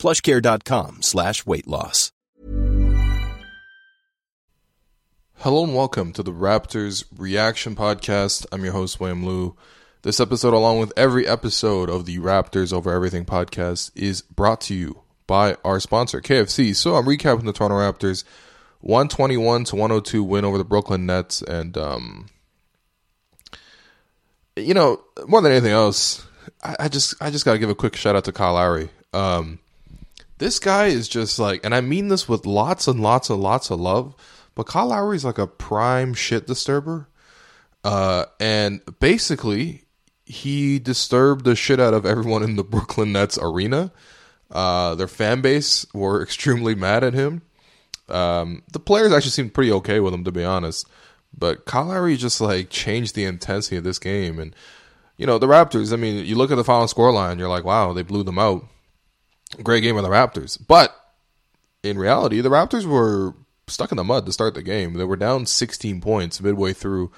plushcare.com slash weight loss. Hello and welcome to the Raptors Reaction Podcast. I'm your host, William Lou. This episode, along with every episode of the Raptors Over Everything podcast, is brought to you by our sponsor, KFC. So I'm recapping the Toronto Raptors 121 to 102 win over the Brooklyn Nets. And, um, you know, more than anything else, I, I just I just got to give a quick shout out to Kyle Lowry. Um, this guy is just like, and I mean this with lots and lots and lots of love, but Kyle Lowry is like a prime shit disturber. Uh, and basically, he disturbed the shit out of everyone in the Brooklyn Nets arena. Uh, their fan base were extremely mad at him. Um, the players actually seemed pretty okay with him, to be honest. But Kyle Lowry just like changed the intensity of this game, and you know the Raptors. I mean, you look at the final score line, you're like, wow, they blew them out. Great game of the Raptors, but in reality, the Raptors were stuck in the mud to start the game. They were down 16 points midway through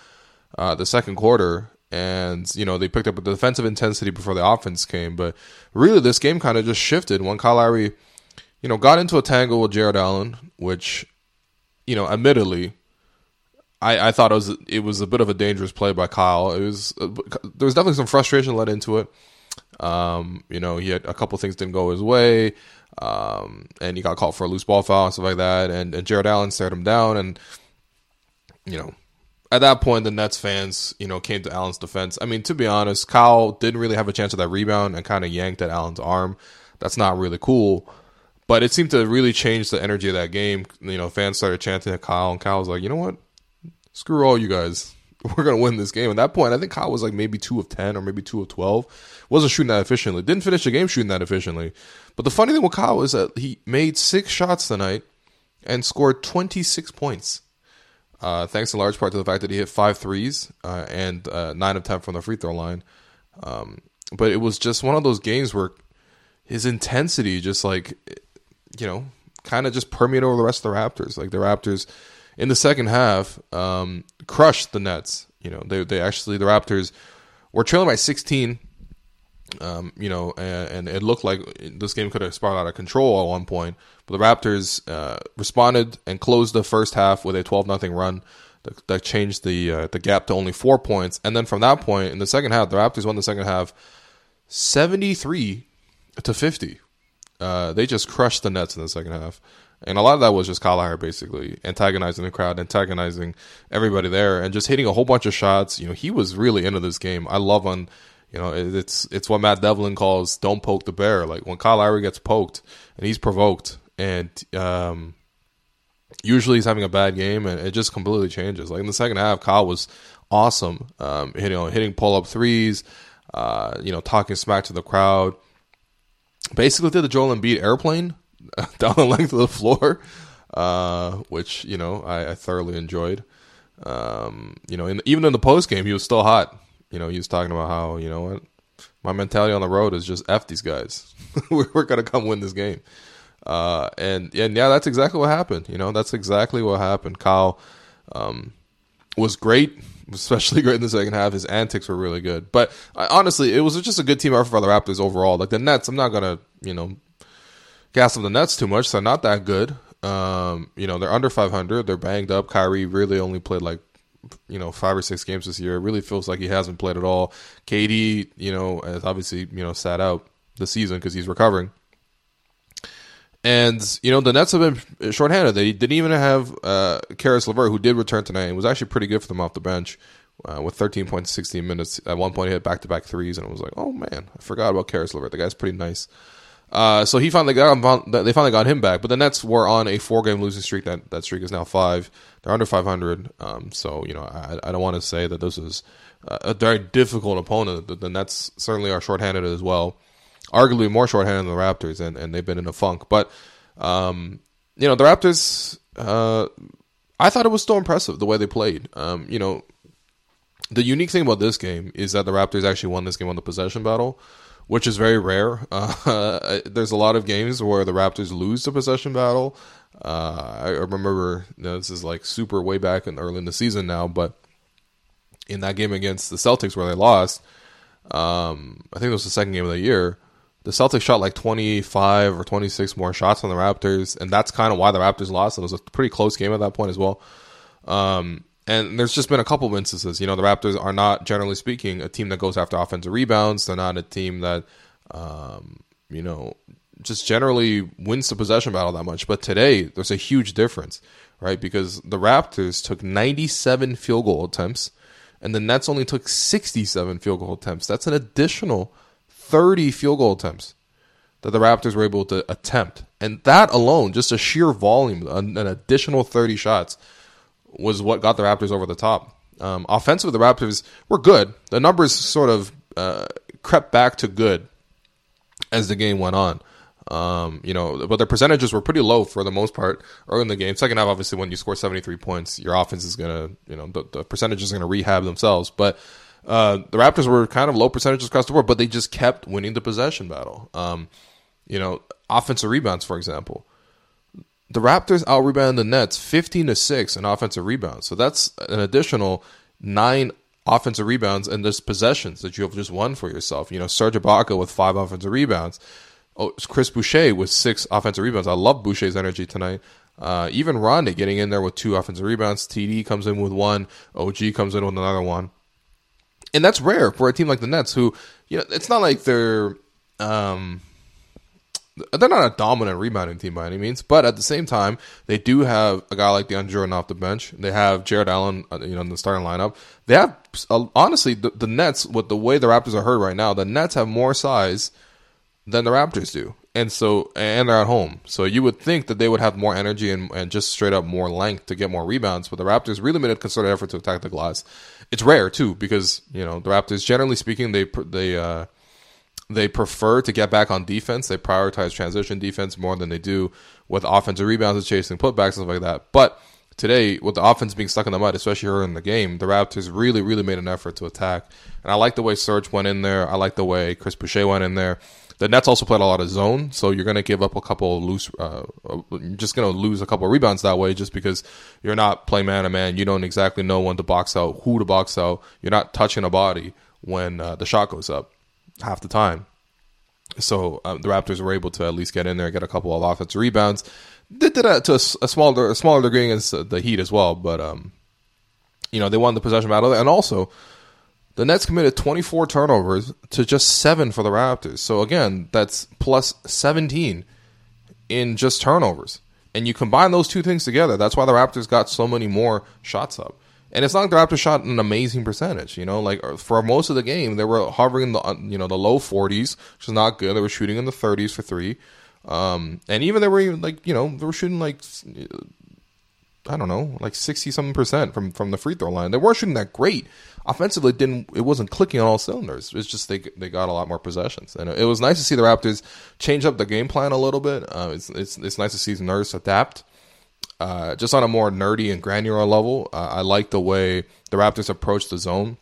uh, the second quarter, and you know they picked up the defensive intensity before the offense came. But really, this game kind of just shifted when Kyle Lowry, you know, got into a tangle with Jarrett Allen, which, you know, admittedly, I, I thought it was it was a bit of a dangerous play by Kyle. It was uh, there was definitely some frustration led into it. Um, you know, he had a couple things didn't go his way, um, and he got called for a loose ball foul and stuff like that. And, and Jarrett Allen stared him down, and you know, at that point, the Nets fans, you know, came to Allen's defense. I mean, to be honest, Kyle didn't really have a chance at that rebound and kind of yanked at Allen's arm. That's not really cool. But it seemed to really change the energy of that game. You know, fans started chanting at Kyle, and Kyle was like, you know what? Screw all you guys. We're going to win this game. At that point, I think Kyle was like maybe 2 of 10 or maybe 2 of 12. Wasn't shooting that efficiently. Didn't finish the game shooting that efficiently. But the funny thing with Kyle is that he made six shots tonight and scored 26 points. Uh, thanks in large part to the fact that he hit five threes uh, and uh, nine of ten from the free throw line. Um, but it was just one of those games where his intensity just like, you know, kind of just permeated over the rest of the Raptors. Like the Raptors in the second half um, crushed the Nets. You know, they they actually the Raptors were trailing by 16. Um, you know, and, and, it looked like this game could have spiraled out of control at one point. But the Raptors uh, responded and closed the first half with a 12 nothing run that, that, changed the uh, the gap to only four points. And then from that point in the second half, the Raptors won the second half 73 to 50. Uh, they just crushed the Nets in the second half. And a lot of that was just Kyle basically antagonizing the crowd, antagonizing everybody there, and just hitting a whole bunch of shots. You know, he was really into this game. I love on, you know, it's it's what Matt Devlin calls "don't poke the bear." Like when Kyle Lowry gets poked and he's provoked, and um, usually he's having a bad game, and it just completely changes. Like in the second half, Kyle was awesome, um, you know, hitting pull up threes, uh, you know, talking smack to the crowd. Basically, did the Joel Embiid airplane down the length of the floor, uh, which you know I, I thoroughly enjoyed. Um, you know, in, even in the post game, he was still hot. You know, he was talking about how you know what my mentality on the road is just f these guys. we're, gonna come win this game. Uh, and and yeah, that's exactly what happened. You know, that's exactly what happened. Kyle um, was great, especially great in the second half. His antics were really good. But I, honestly, it was just a good team effort for the Raptors overall. Like the Nets, I'm not gonna you know gas on the Nets too much. They're not that good. Um, you know, they're under 500. They're banged up. Kyrie really only played like you know five or six games this year. It really feels like he hasn't played at all. KD, you know, has obviously you know sat out the season because he's recovering. And you know the Nets have been shorthanded. They didn't even have uh, Caris LeVert, who did return tonight and was actually pretty good for them off the bench uh, with 13 points, 16 minutes. At one point, he had back to back threes, and it was like, oh man, I forgot about Caris LeVert. The guy's pretty nice. Uh, so he finally got him, they finally got him back. But the Nets were on a four game losing streak. That that streak is now five. They're under 500. Um, so you know I, I don't want to say that this is a very difficult opponent. The, the Nets certainly are shorthanded as well, arguably more shorthanded than the Raptors, and, and they've been in a funk. But um, you know, the Raptors. Uh, I thought it was still impressive the way they played. Um, you know, the unique thing about this game is that the Raptors actually won this game on the possession battle, which is very rare. Uh, there's a lot of games where the Raptors lose the possession battle. Uh, I remember you know, this is like super way back in early in the season now, but in that game against the Celtics where they lost, um, I think it was the second game of the year. The Celtics shot like 25 or 26 more shots on the Raptors, and that's kind of why the Raptors lost. It was a pretty close game at that point as well. Um, and there's just been a couple of instances. You know, the Raptors are not, generally speaking, a team that goes after offensive rebounds. They're not a team that, um, you know, just generally wins the possession battle that much. But today, there's a huge difference, right? Because the Raptors took 97 field goal attempts, and the Nets only took 67 field goal attempts. That's an additional 30 field goal attempts that the Raptors were able to attempt. And that alone, just a sheer volume, an, an additional 30 shots, was what got the Raptors over the top. Um, offensively, the Raptors were good. The numbers sort of uh, crept back to good as the game went on. Um, you know, but their percentages were pretty low for the most part early in the game. Second half, obviously, when you score 73 points, your offense is going to, you know, the, the percentages are going to rehab themselves. But uh, the Raptors were kind of low percentages across the board, but they just kept winning the possession battle. Um, you know, offensive rebounds, for example. The Raptors out rebounded the Nets 15 to 6 in offensive rebounds. So that's an additional nine offensive rebounds and just possessions that you have just won for yourself. You know, Serge Ibaka with five offensive rebounds. Oh, Chris Boucher with six offensive rebounds. I love Boucher's energy tonight. Uh, even Rondae getting in there with two offensive rebounds. TD comes in with one. OG comes in with another one and that's rare for a team like the Nets, who you know it's not like they're um, they're not a dominant rebounding team by any means, but at the same time, they do have a guy like DeAndre Jordan off the bench. They have Jarrett Allen, uh, you know, in the starting lineup. They have uh, honestly the, the Nets with the way the Raptors are hurt right now. The Nets have more size than the Raptors do, and so and they're at home. So you would think that they would have more energy and, and just straight up more length to get more rebounds. But the Raptors really made a concerted effort to attack the glass. It's rare too because you know the Raptors, generally speaking, they they uh, they prefer to get back on defense. They prioritize transition defense more than they do with offensive rebounds and chasing putbacks and stuff like that. But today, with the offense being stuck in the mud, especially early in the game, the Raptors really, really made an effort to attack. And I like the way Serge went in there. I like the way Chris Boucher went in there. The Nets also played a lot of zone, so you're going to give up a couple loose. Uh, you're just going to lose a couple rebounds that way, just because you're not playing man to man. You don't exactly know when to box out, who to box out. You're not touching a body when uh, the shot goes up half the time. So um, the Raptors were able to at least get in there, and get a couple of offensive rebounds. Did that to a, a smaller, a smaller degree against the Heat as well, but um, you know they won the possession battle, and also the Nets committed 24 turnovers to just seven for the Raptors. So again, that's plus 17 in just turnovers. And you combine those two things together, that's why the Raptors got so many more shots up. And it's not like the Raptors shot an amazing percentage, you know. Like uh, for most of the game, they were hovering in the uh, you know the low 40s, which is not good. They were shooting in the 30s for three, um, and even they were even like you know they were shooting like I don't know like 60 something percent from from the free throw line. They weren't shooting that great, offensively It didn't it wasn't clicking on all cylinders. It's just they they got a lot more possessions, and it was nice to see the Raptors change up the game plan a little bit. Uh, it's it's it's nice to see Nurse adapt. Uh, just on a more nerdy and granular level, uh, I like the way the Raptors approach the zone.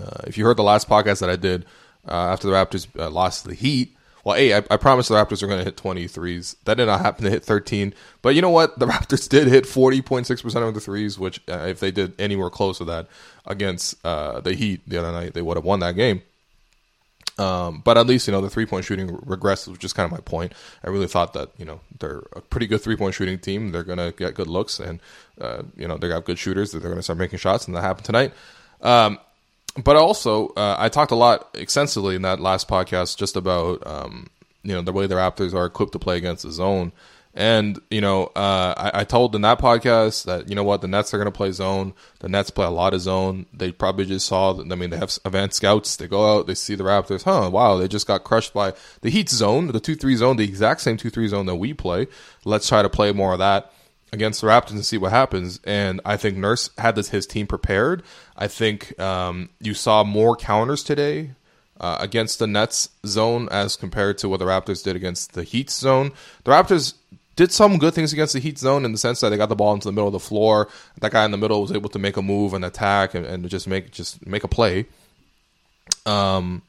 Uh, if you heard the last podcast that I did uh, after the Raptors uh, lost the Heat, well, hey, I, I promised the Raptors are going to hit 23s. That did not happen to hit 13. But you know what? The Raptors did hit 40.6% of the threes, which if they did anywhere close to that against the Heat the other night, they would have won that game. Um, but at least, you know, the three point shooting regressed, which is kind of my point. I really thought that, you know, they're a pretty good three point shooting team. They're to get good looks and, uh, you know, they got good shooters that they're to start making shots, and that happened tonight. Um, but also, uh, I talked a lot extensively in that last podcast just about um, you know the way the Raptors are equipped to play against the zone. And you know, uh, I, I, told in that podcast that you know what the Nets are going to play zone. The Nets play a lot of zone. They probably just saw. I mean, they have advanced scouts. They go out, they see the Raptors. Huh? Wow, they just got crushed by the Heat zone, the two three zone, the exact same two three zone that we play. Let's try to play more of that against the Raptors and see what happens. And I think Nurse had this, his team prepared. I think um, you saw more counters today uh, against the Nets zone as compared to what the Raptors did against the Heat zone. The Raptors did some good things against the Heat zone in the sense that they got the ball into the middle of the floor. That guy in the middle was able to make a move and attack and, and just make just make a play. Um,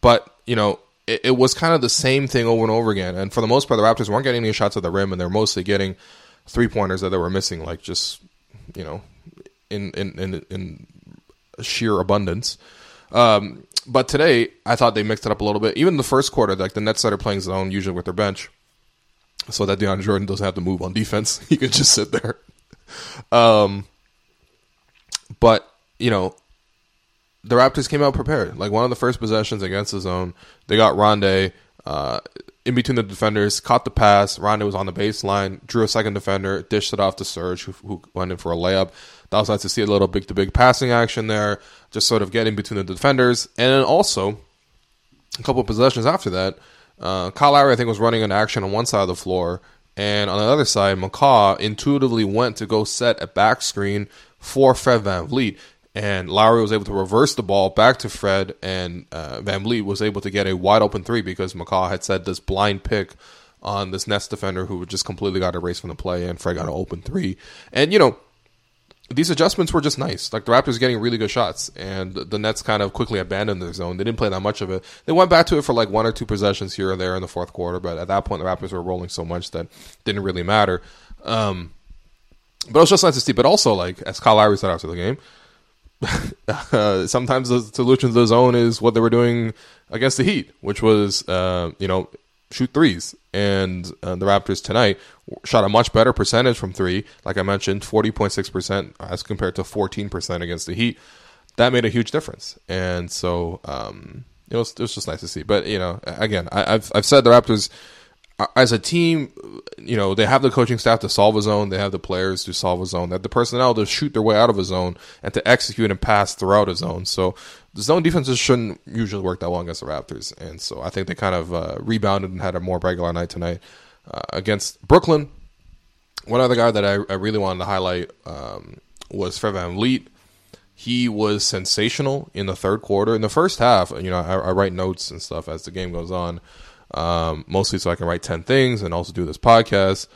but you know, it, it, was kind of the same thing over and over again. And for the most part, the Raptors weren't getting any shots at the rim, and they're mostly getting three pointers that they were missing, like just you know, in in in, in sheer abundance. Um, but today, I thought they mixed it up a little bit. Even the first quarter, like the Nets started playing zone usually with their bench, so that DeAndre Jordan doesn't have to move on defense. he can just sit there. Um, but you know, the Raptors came out prepared. Like one of the first possessions against the zone, they got Rondae uh, in between the defenders, caught the pass. Rondae was on the baseline, drew a second defender, dished it off to Serge, who, who went in for a layup. That was nice to see a little big to big passing action there, just sort of getting between the defenders. And then also, a couple of possessions after that, uh, Kyle Lowry, I think, was running an action on one side of the floor. And on the other side, McCaw intuitively went to go set a back screen for Fred VanVleet. And Lowry was able to reverse the ball back to Fred, and uh, VanVleet was able to get a wide open three because McCaw had said this blind pick on this Nets defender who just completely got erased from the play, and Fred got an open three. And, you know, these adjustments were just nice. Like the Raptors getting really good shots, and the Nets kind of quickly abandoned their zone. They didn't play that much of it. They went back to it for like one or two possessions here or there in the fourth quarter, but at that point the Raptors were rolling so much that didn't really matter. Um, but it was just nice to see. But also, like as Kyle Lowry said after the game, uh, sometimes the solution to the zone is what they were doing against the Heat, which was uh, you know shoot threes. And uh, the Raptors tonight shot a much better percentage from three. Like I mentioned, 40.6% as compared to 14% against the Heat. That made a huge difference. And so um, it, was, it was just nice to see. But, you know, again, I, have I've said the Raptors as a team, you know, they have the coaching staff to solve a zone. They have the players to solve a zone. Have the personnel to shoot their way out of a zone and to execute and pass throughout a zone. So the zone defenses shouldn't usually work that well against the Raptors. And so I think they kind of uh, rebounded and had a more regular night tonight uh, against Brooklyn. One other guy that I, I really wanted to highlight um, was Fred VanVleet. He was sensational in the third quarter. In the first half, you know, I, I write notes and stuff as the game goes on um, mostly so I can write 10 things and also do this podcast.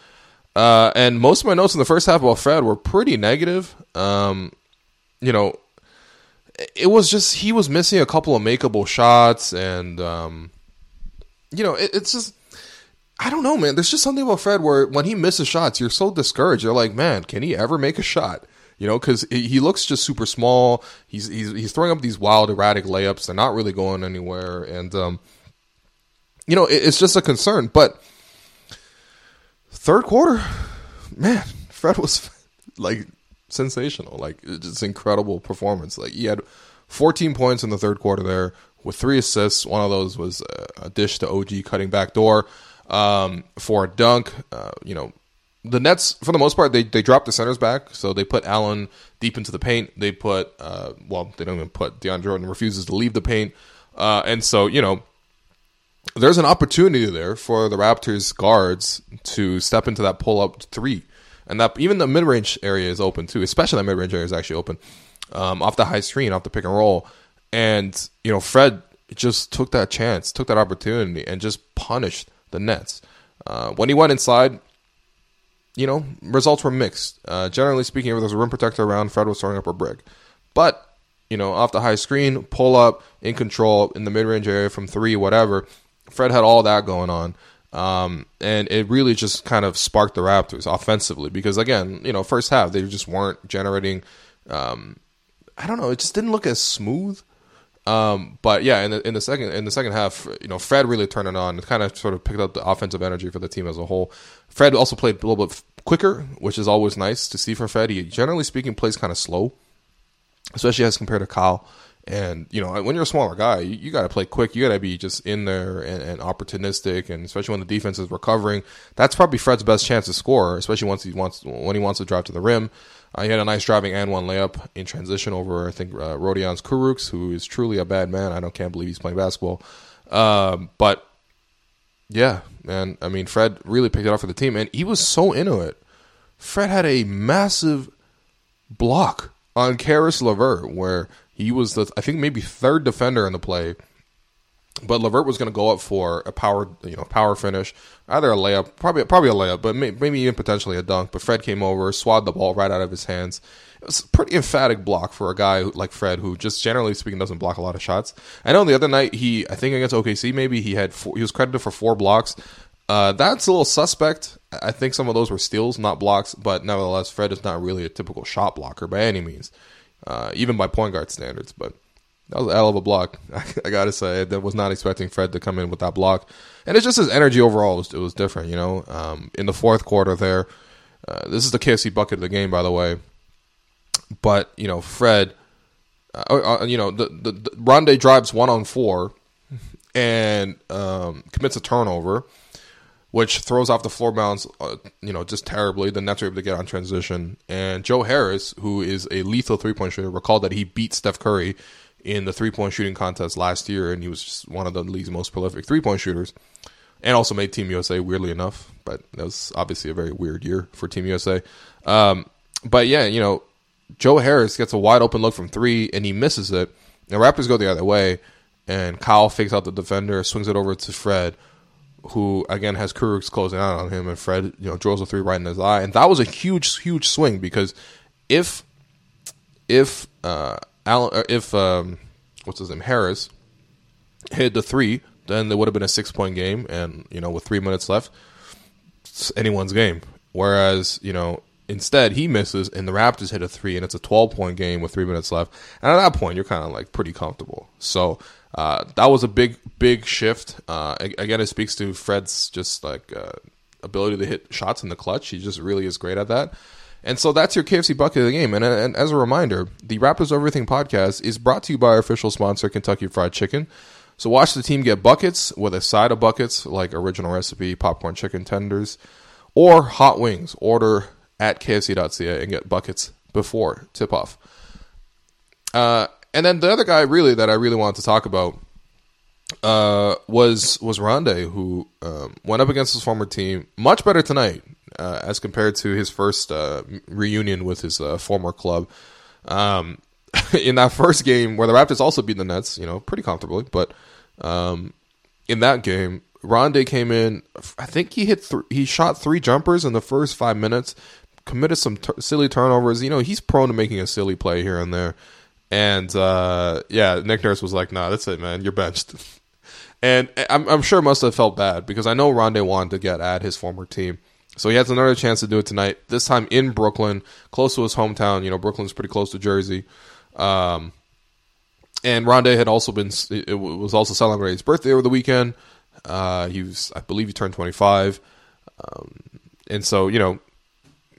Uh, and most of my notes in the first half about Fred were pretty negative. Um, you know, it was just he was missing a couple of makeable shots, and um, you know, it, it's just I don't know, man. There's just something about Fred where when he misses shots, you're so discouraged. You're like, man, can he ever make a shot? You know, because he looks just super small. He's he's he's throwing up these wild, erratic layups. They're not really going anywhere, and um, you know, it's just a concern. But third quarter, man, Fred was like sensational. Like it's incredible performance. Like he had 14 points in the third quarter there with three assists. One of those was a dish to OG cutting back door um, for a dunk. Uh, you know, the Nets for the most part they they dropped the centers back, so they put Allen deep into the paint. They put uh, well, they don't even put DeAndre Jordan refuses to leave the paint, uh, and so you know there's an opportunity there for the Raptors guards to step into that pull up three, and that even the mid range area is open too. Especially that mid range area is actually open um, off the high screen, off the pick and roll, and you know Fred just took that chance, took that opportunity, and just punished the Nets. Uh, when he went inside, you know, results were mixed. Uh, generally speaking, if there's a rim protector around, Fred was throwing up a brick, but you know, off the high screen, pull up, in control in the mid range area from three, whatever Fred had all that going on. Um, and it really just kind of sparked the Raptors offensively because again, you know, first half they just weren't generating. Um, I don't know, it just didn't look as smooth. Um, but yeah, in the in the second in the second half, you know, Fred really turned it on. Kind of sort of picked up the offensive energy for the team as a whole. Fred also played a little bit quicker, which is always nice to see from Fred. He generally speaking plays kind of slow, especially as compared to Kyle. And you know, when you're a smaller guy, you, you got to play quick. You got to be just in there and, and, opportunistic, and especially when the defense is recovering, that's probably Fred's best chance to score. Especially once he wants when he wants to drive to the rim. Uh, he had a nice driving and one layup in transition over I think uh, Rodions Kurucs, who is truly a bad man. I don't can't believe he's playing basketball. Um, but yeah, man, I mean, Fred really picked it up for the team, and he was so into it. Fred had a massive block on Caris LeVert where he was the I think maybe third defender in the play, but LeVert was going to go up for a power, you know, power finish, either a layup, probably probably a layup, but maybe even potentially a dunk. But Fred came over, swatted the ball right out of his hands. It was a pretty emphatic block for a guy like Fred, who just generally speaking doesn't block a lot of shots. I know the other night he, I think against OKC, maybe he had four, he was credited for four blocks. Uh, that's a little suspect. I think some of those were steals, not blocks, but nevertheless, Fred is not really a typical shot blocker by any means, uh, even by point guard standards. But that was a hell of a block. I gotta say, I was not expecting Fred to come in with that block, and it's just his energy overall. It was, it was different, you know. Um, in the fourth quarter, there, uh, this is the KFC bucket of the game, by the way. But you know, Fred, uh, uh, you know, the, the, the Rondae drives one on four, and um, commits a turnover, which throws off the floor balance, uh, you know, just terribly. The Nets are able to get on transition, and Joe Harris, who is a lethal three point shooter, recall that he beat Steph Curry in the three point shooting contest last year, and he was just one of the league's most prolific three point shooters, and also made Team USA. Weirdly enough, but that was obviously a very weird year for Team USA. Um, but yeah, you know, Joe Harris gets a wide open look from three, and he misses it. The Raptors go the other way, and Kyle fakes out the defender, swings it over to Fred, who again has Kurucs closing out on him, and Fred, you know, drills a three right in his eye, and that was a huge, huge swing because if if uh, Allen, if um, what's his name Harris hit the three, then it would have been a six point game, and you know with three minutes left, it's anyone's game. Whereas you know instead he misses, and the Raptors hit a three, and it's a twelve point game with three minutes left, and at that point you're kind of like pretty comfortable. So. Uh, that was a big, big shift. Uh, again, it speaks to Fred's just like uh, ability to hit shots in the clutch. He just really is great at that. And so that's your KFC bucket of the game. And, and, as a reminder, the Raptors Everything podcast is brought to you by our official sponsor, Kentucky Fried Chicken. So watch the team get buckets with a side of buckets like original recipe, popcorn chicken tenders, or hot wings. Order at KFC.ca and get buckets before tip off. Uh, and then the other guy, really, that I really wanted to talk about uh, was was Rondae, who um, went up against his former team. Much better tonight uh, as compared to his first uh, reunion with his uh, former club. Um, in that first game, where the Raptors also beat the Nets, you know, pretty comfortably, but um, in that game, Rondae came in. I think he hit th- he shot three jumpers in the first five minutes, committed some t- silly turnovers. You know, he's prone to making a silly play here and there. And uh, yeah, Nick Nurse was like, "Nah, that's it, man. You're benched." and I'm, I'm sure must have felt bad because I know Rondae wanted to get at his former team. So he has another chance to do it tonight. This time in Brooklyn, close to his hometown. You know, Brooklyn's pretty close to Jersey. Um, and Rondae had also been it was also celebrating his birthday over the weekend. Uh, he was, I believe, he turned 25, um, and so you know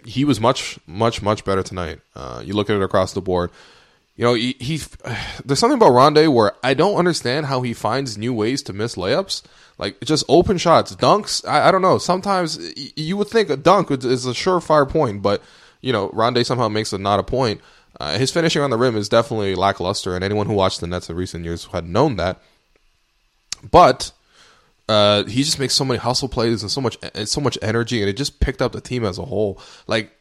he was much, much, much better tonight. Uh, you look at it across the board. You know, he, he there's something about Rondae where I don't understand how he finds new ways to miss layups. Like just open shots, dunks. I, I don't know. Sometimes you would think a dunk is a surefire point, but you know, Rondae somehow makes it not a point. Uh, his finishing on the rim is definitely lackluster, and anyone who watched the Nets in recent years had known that. But uh, he just makes so many hustle plays and so much and so much energy, and it just picked up the team as a whole. Like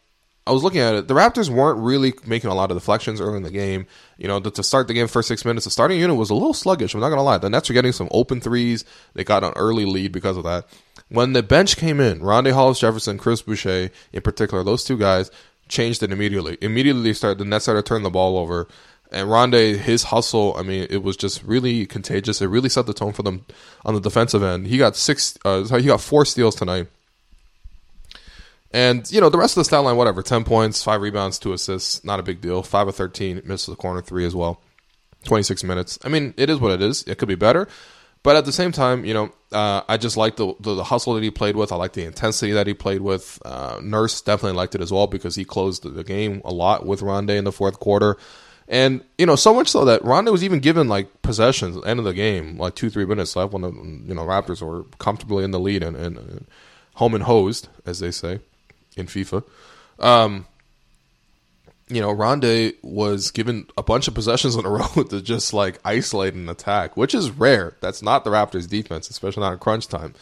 I was looking at it, the Raptors weren't really making a lot of deflections early in the game. You know, to start the game first six minutes, the starting unit was a little sluggish. I'm not gonna lie. The Nets were getting some open threes. They got an early lead because of that. When the bench came in, Rondae Hollis Jefferson, Chris Boucher in particular, those two guys changed it immediately. Immediately, they started the Nets started to turn the ball over. And Rondae, his hustle, I mean, it was just really contagious. It really set the tone for them on the defensive end. He got six, uh, he got four steals tonight. And, you know, the rest of the stat line, whatever 10 points, five rebounds, two assists, not a big deal. Five of 13, missed the corner three as well. 26 minutes. I mean, it is what it is. It could be better. But at the same time, you know, uh, I just like the, the, the hustle that he played with. I like the intensity that he played with. Uh, Nurse definitely liked it as well because he closed the game a lot with Rondae in the fourth quarter. And you know, so much so that Rondae was even given like possessions at the end of the game, like two three minutes left when the you know Raptors were comfortably in the lead and, and, and home and hosed, as they say in FIFA. Um, you know, Rondae was given a bunch of possessions in a row to just like isolate an attack, which is rare. That's not the Raptors' defense, especially not in crunch time.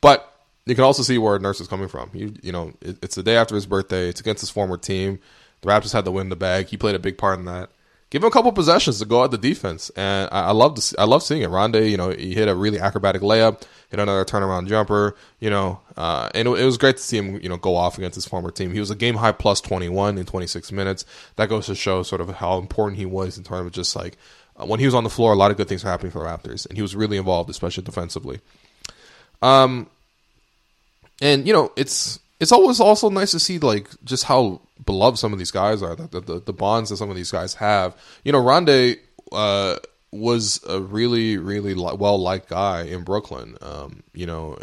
But you can also see where Nurse is coming from. You, you know, it, it's the day after his birthday. It's against his former team. The Raptors had to win the bag. He played a big part in that. Give him a couple possessions to go at the defense, and I, I love to see, I love seeing it. Rondae, you know, he hit a really acrobatic layup, hit another turnaround jumper, you know, uh, and it, it, was great to see him, you know, go off against his former team. He was a game high plus twenty one in twenty six minutes. That goes to show sort of how important he was in terms of just like uh, when he was on the floor, a lot of good things were happening for the Raptors, and he was really involved, especially defensively. Um, and you know, it's it's always also nice to see like just how beloved some of these guys are, the the, the bonds that some of these guys have. You know, Rondae uh, was a really really well liked guy in Brooklyn. Um, you know,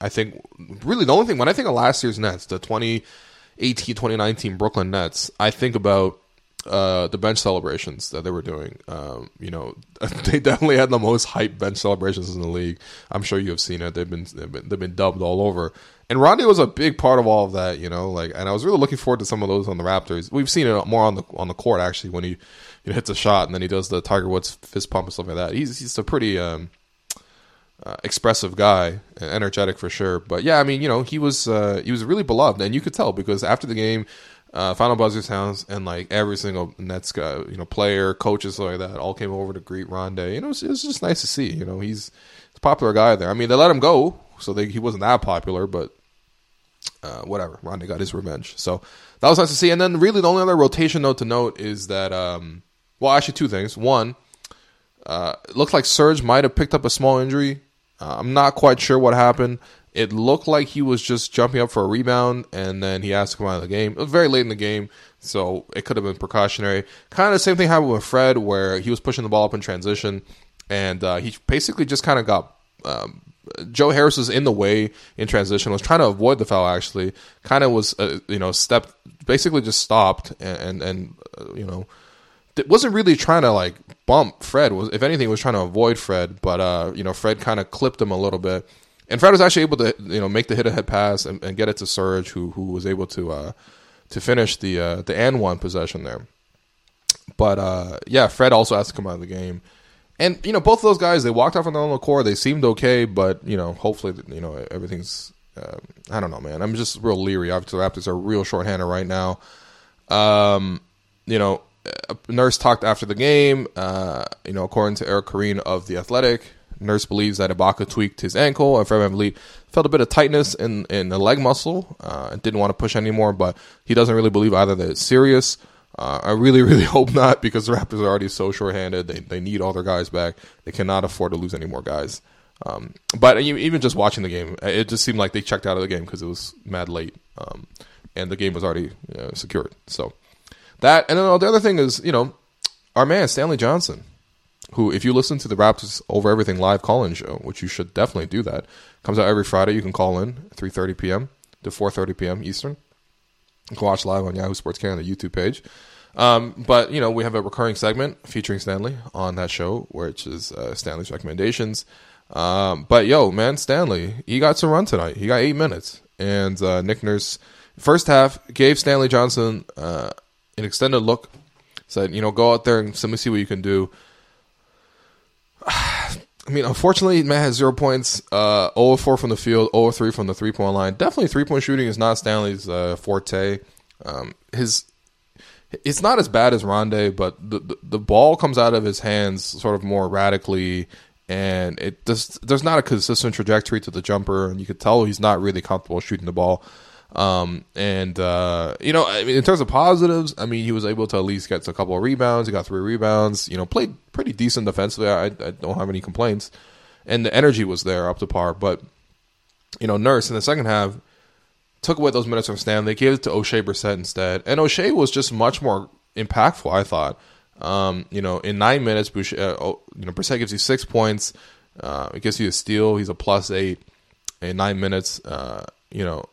I think really the only thing when I think of last year's Nets, the 2018 2019 Brooklyn Nets, I think about uh, the bench celebrations that they were doing. Um, you know, they definitely had the most hype bench celebrations in the league. I'm sure you have seen it. They've been they've been, they've been dubbed all over. And Rondae was a big part of all of that. You know, like, and I was really looking forward to some of those on the Raptors. We've seen it more on the on the court actually when he you know, hits a shot and then he does the Tiger Woods fist pump and stuff like that. He's he's a pretty um, uh, expressive guy, energetic for sure. But yeah, I mean, you know, he was uh, he was really beloved, and you could tell because after the game, uh, final buzzer sounds, and like every single Nets guy, you know, player, coaches like that, all came over to greet Rondae. You know, it it just nice to see. You know, he's, he's a popular guy there. I mean, they let him go, so they, he wasn't that popular, but uh, whatever. Rondae got his revenge, so that was nice to see. And then, really, the only other rotation note to note is that, um, well, actually, two things. One, uh, it looks like Serge might have picked up a small injury. Uh, I'm not quite sure what happened. It looked like he was just jumping up for a rebound, and then he asked to come out of the game. It was very late in the game, so it could have been precautionary. Kind of the same thing happened with Fred, where he was pushing the ball up in transition, and uh, he basically just kind of got. Um, Joe Harris was in the way in transition, was trying to avoid the foul. Actually, kind of was, uh, you know, stepped, basically just stopped, and and, and uh, you know, wasn't really trying to like bump Fred. Was if anything, was trying to avoid Fred, but uh, you know, Fred kind of clipped him a little bit and Fred was actually able to you know make the hit ahead pass and, and get it to Serge, who who was able to uh, to finish the uh, the and one possession there. But uh, yeah, Fred also has to come out of the game, and you know both of those guys they walked off on their own core. They seemed okay, but you know hopefully you know everything's. Uh, I don't know, man. I'm just real leery. Obviously, the Raptors are real shorthanded right now. Um, you know, Nurse talked after the game. Uh, you know, according to Eric Koreen of the Athletic, Nurse believes that Ibaka tweaked his ankle, and Fred VanVleet felt a bit of tightness in, in the leg muscle uh, and didn't want to push anymore, but he doesn't really believe either that it's serious. Uh, I really, really hope not because the Raptors are already so shorthanded. They, they need all their guys back. They cannot afford to lose any more guys. Um, but even just watching the game, it just seemed like they checked out of the game because it was mad late, um, and the game was already uh, secured. So that, and then the other thing is, you know, our man Stanley Johnson who, if you listen to the Raptors Over Everything live call-in show, which you should definitely do that, comes out every Friday. You can call in 3.30 p.m. to 4.30 p.m. Eastern. You can watch live on Yahoo Sports Canada YouTube page. Um, but, you know, we have a recurring segment featuring Stanley on that show, which is uh, Stanley's recommendations. Um, but, yo, man, Stanley, he got some run tonight. He got eight minutes. And uh, Nick Nurse, first half, gave Stanley Johnson uh, an extended look. Said, you know, go out there and let me see what you can do. I mean, unfortunately, Matt has zero points, uh, 0 4 from the field, 0 3 from the three point line. Definitely, three point shooting is not Stanley's uh, forte. Um, his it's not as bad as Rondae, but the, the, the ball comes out of his hands sort of more erratically, and it just, there's not a consistent trajectory to the jumper, and you could tell he's not really comfortable shooting the ball. Um, and uh, you know, I mean, in terms of positives, I mean, he was able to at least get a couple of rebounds. He got three rebounds. You know, played pretty decent defensively. I, I don't have any complaints, and the energy was there up to par. But you know, Nurse in the second half took away those minutes from Stanley, gave it to Oshae Brissett instead, and Oshae was just much more impactful. I thought. Um, you know, in nine minutes, Boucher, uh, oh, you know, Brissett gives you six points. Uh, it gives you a steal. He's a plus eight in nine minutes. Uh, you know,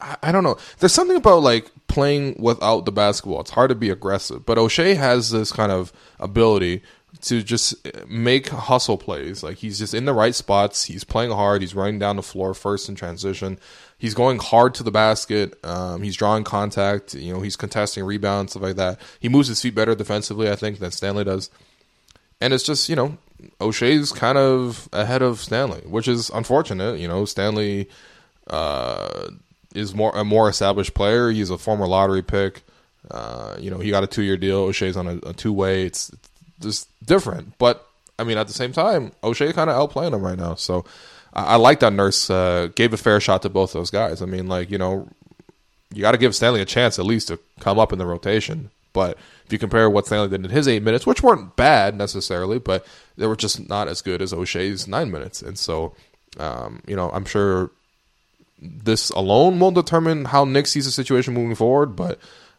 I, I don't know. There's something about like playing without the basketball. It's hard to be aggressive, but Oshae has this kind of ability to just make hustle plays. Like he's just in the right spots. He's playing hard. He's running down the floor first in transition. He's going hard to the basket. Um, he's drawing contact. You know, he's contesting rebounds, stuff like that. He moves his feet better defensively, I think, than Stanley does. And it's just, you know, Oshae's kind of ahead of Stanley, which is unfortunate. You know, Stanley uh, is more a more established player. He's a former lottery pick. Uh, you know, he got a two year deal. Oshae's on a, a two way. It's, it's just different. But I mean, at the same time, Oshae kind of outplaying him right now. So I, I like that Nurse uh, gave a fair shot to both those guys. I mean, like you know, you got to give Stanley a chance at least to come up in the rotation. But if you compare what Stanley did in his eight minutes, which weren't bad necessarily, but they were just not as good as Oshae's nine minutes. And so, um, you know, I'm sure this alone won't determine how Nick sees the situation moving forward. But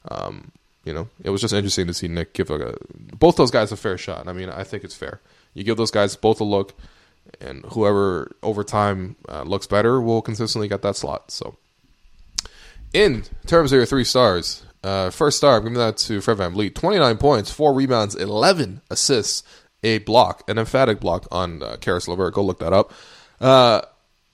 um, you know, it was just interesting to see Nick give a, both those guys a fair shot. I mean, I think it's fair. You give those guys both a look, and whoever over time uh, looks better will consistently get that slot. So, in terms of your three stars, uh, first star, I'm giving that to Fred VanVleet. 29 points, 4 rebounds, 11 assists, a block, an emphatic block on uh, Caris LeVert. Go look that up. Uh,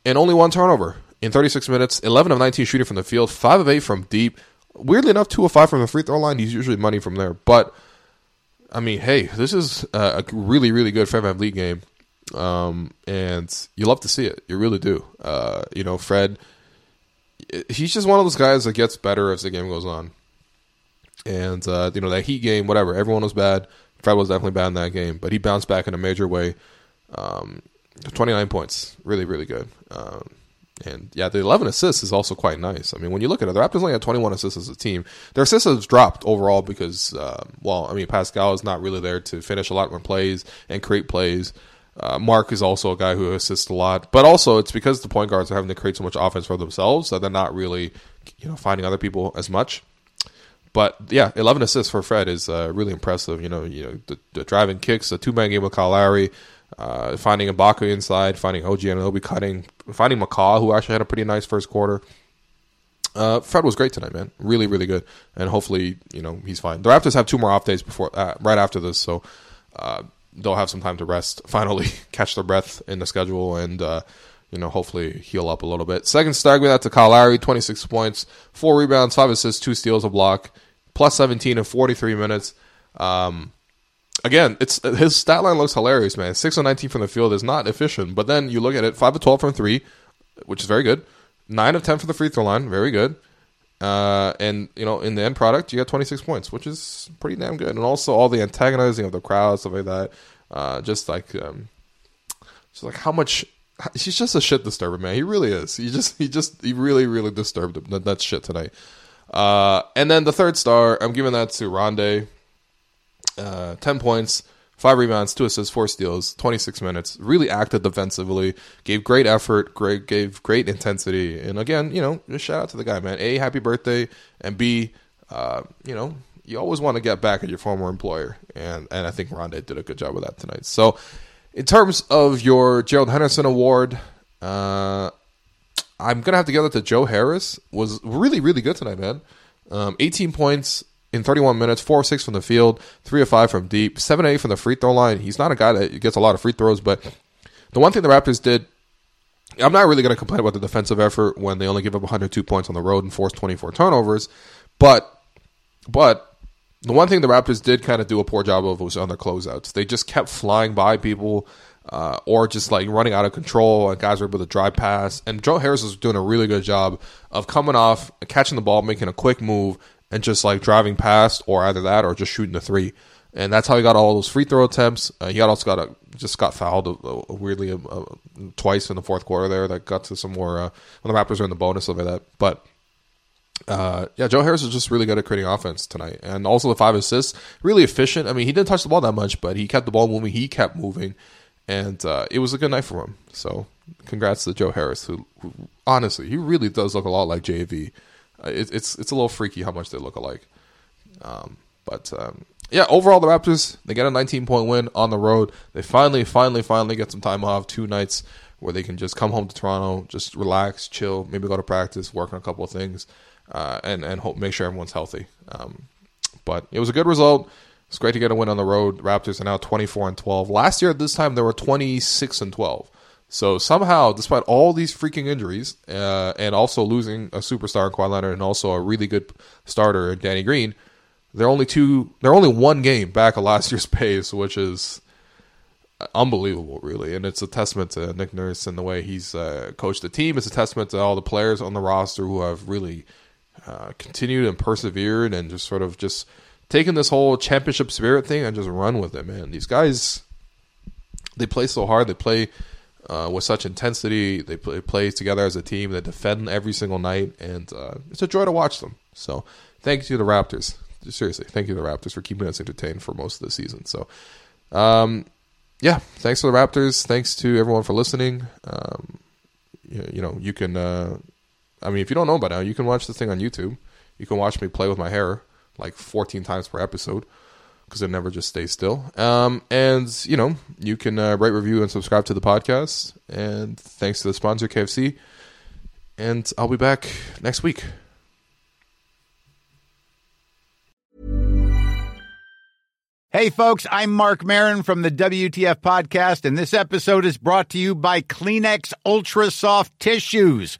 and only one turnover in 36 minutes, 11 of 19 shooting from the field, 5 of 8 from deep. Weirdly enough, 2 of 5 from the free throw line. He's usually money from there. But, I mean, hey, this is a really, really good Fred VanVleet game. Um, and you love to see it. You really do. Uh, you know, Fred, he's just one of those guys that gets better as the game goes on. And uh, you know that Heat game, whatever. Everyone was bad. Fred was definitely bad in that game, but he bounced back in a major way. Um, Twenty nine points, really, really good. Um, and yeah, the 11 assists is also quite nice. I mean, when you look at it, the Raptors only had 21 assists as a team. Their assists have dropped overall because, uh, well, I mean, Pascal is not really there to finish a lot more plays and create plays. Uh, Mark is also a guy who assists a lot, but also it's because the point guards are having to create so much offense for themselves that they're not really, you know, finding other people as much. But yeah, 11 assists for Fred is uh, really impressive. You know, you know the, the driving kicks, the two man game with Kyle Lowry, uh, finding Ibaka inside, finding OG Anunoby cutting, finding McCaw, who actually had a pretty nice first quarter. Uh, Fred was great tonight, man. Really, really good. And hopefully, you know, he's fine. The Raptors have two more off days before, uh, right after this, so uh, they'll have some time to rest. Finally, catch their breath in the schedule, and uh, you know, hopefully heal up a little bit. Second star, we that to Kyle Lowry, 26 points, four rebounds, five assists, two steals, a block, plus 17 in 43 minutes. Um, again, it's his stat line looks hilarious, man. Six of nineteen from the field is not efficient, but then you look at it, five of twelve from three, which is very good. Nine of ten from the free throw line, very good. Uh, and you know, in the end product, you got twenty six points, which is pretty damn good. And also all the antagonizing of the crowd, stuff like that. Uh, just like, um, just like how much. He's just a shit disturber, man. He really is. He just, he just, he really, really disturbed. That, that shit tonight. Uh, and then the third star, I'm giving that to Rondae uh, 10 points, five rebounds, two assists, four steals, 26 minutes. Really acted defensively, gave great effort, great gave great intensity. And again, you know, just shout out to the guy, man. A, happy birthday, and B, uh, you know, you always want to get back at your former employer, and and I think Rondae did a good job with that tonight. So, in terms of your Gerald Henderson Award, uh, I'm gonna have to give it to Joe Harris. Was really really good tonight, man. Um, 18 points, in 31 minutes, 4 or 6 from the field, 3 of 5 from deep, 7 8 from the free throw line. He's not a guy that gets a lot of free throws, but the one thing the Raptors did, I'm not really going to complain about the defensive effort when they only give up 102 points on the road and force 24 turnovers, but but the one thing the Raptors did kind of do a poor job of was on their closeouts. They just kept flying by people. Uh, or just like running out of control, and guys were able to drive past. And Joe Harris was doing a really good job of coming off, catching the ball, making a quick move, and just like driving past, or either that or just shooting the three. And that's how he got all those free throw attempts. Uh, he also got a, just got fouled uh, weirdly uh, twice in the fourth quarter there. That got to some more uh, when the Raptors are in the bonus of that. But uh, yeah, Joe Harris is just really good at creating offense tonight, and also the five assists, really efficient. I mean, he didn't touch the ball that much, but he kept the ball moving. He kept moving, and uh, it was a good night for him. So, congrats to Joe Harris, who, who honestly he really does look a lot like JV. Uh, it, it's it's a little freaky how much they look alike. Um, but um, yeah, overall the Raptors they get a 19 point win on the road. They finally, finally, finally get some time off, two nights where they can just come home to Toronto, just relax, chill, maybe go to practice, work on a couple of things, uh, and and hope make sure everyone's healthy. Um, but it was a good result. It's great to get a win on the road. Raptors are now 24 and 12. Last year at this time they were 26 and 12. So somehow, despite all these freaking injuries, uh, and also losing a superstar in Kawhi Leonard and also a really good starter in Danny Green, they're only two. They're only one game back of last year's pace, which is unbelievable, really. And it's a testament to Nick Nurse and the way he's uh, coached the team. It's a testament to all the players on the roster who have really uh, continued and persevered and just sort of just taken this whole championship spirit thing and just run with it, man. These guys, they play so hard. They play uh, with such intensity. They play, play, together as a team. They defend every single night, and uh, it's a joy to watch them. So, thank you to the Raptors. Seriously, thank you to the Raptors for keeping us entertained for most of the season. So, um, yeah, thanks to the Raptors. Thanks to everyone for listening. Um, you, you, know, you can. Uh, I mean, if you don't know by now, you can watch the thing on YouTube. You can watch me play with my hair like 14 times per episode because it never just stays still. Um, and you know, you can uh, review, and subscribe to the podcast. And thanks to the sponsor, KFC. And I'll be back next week. Hey, folks, I'm Marc Maron from the WTF Podcast, and this episode is brought to you by Kleenex Ultra Soft Tissues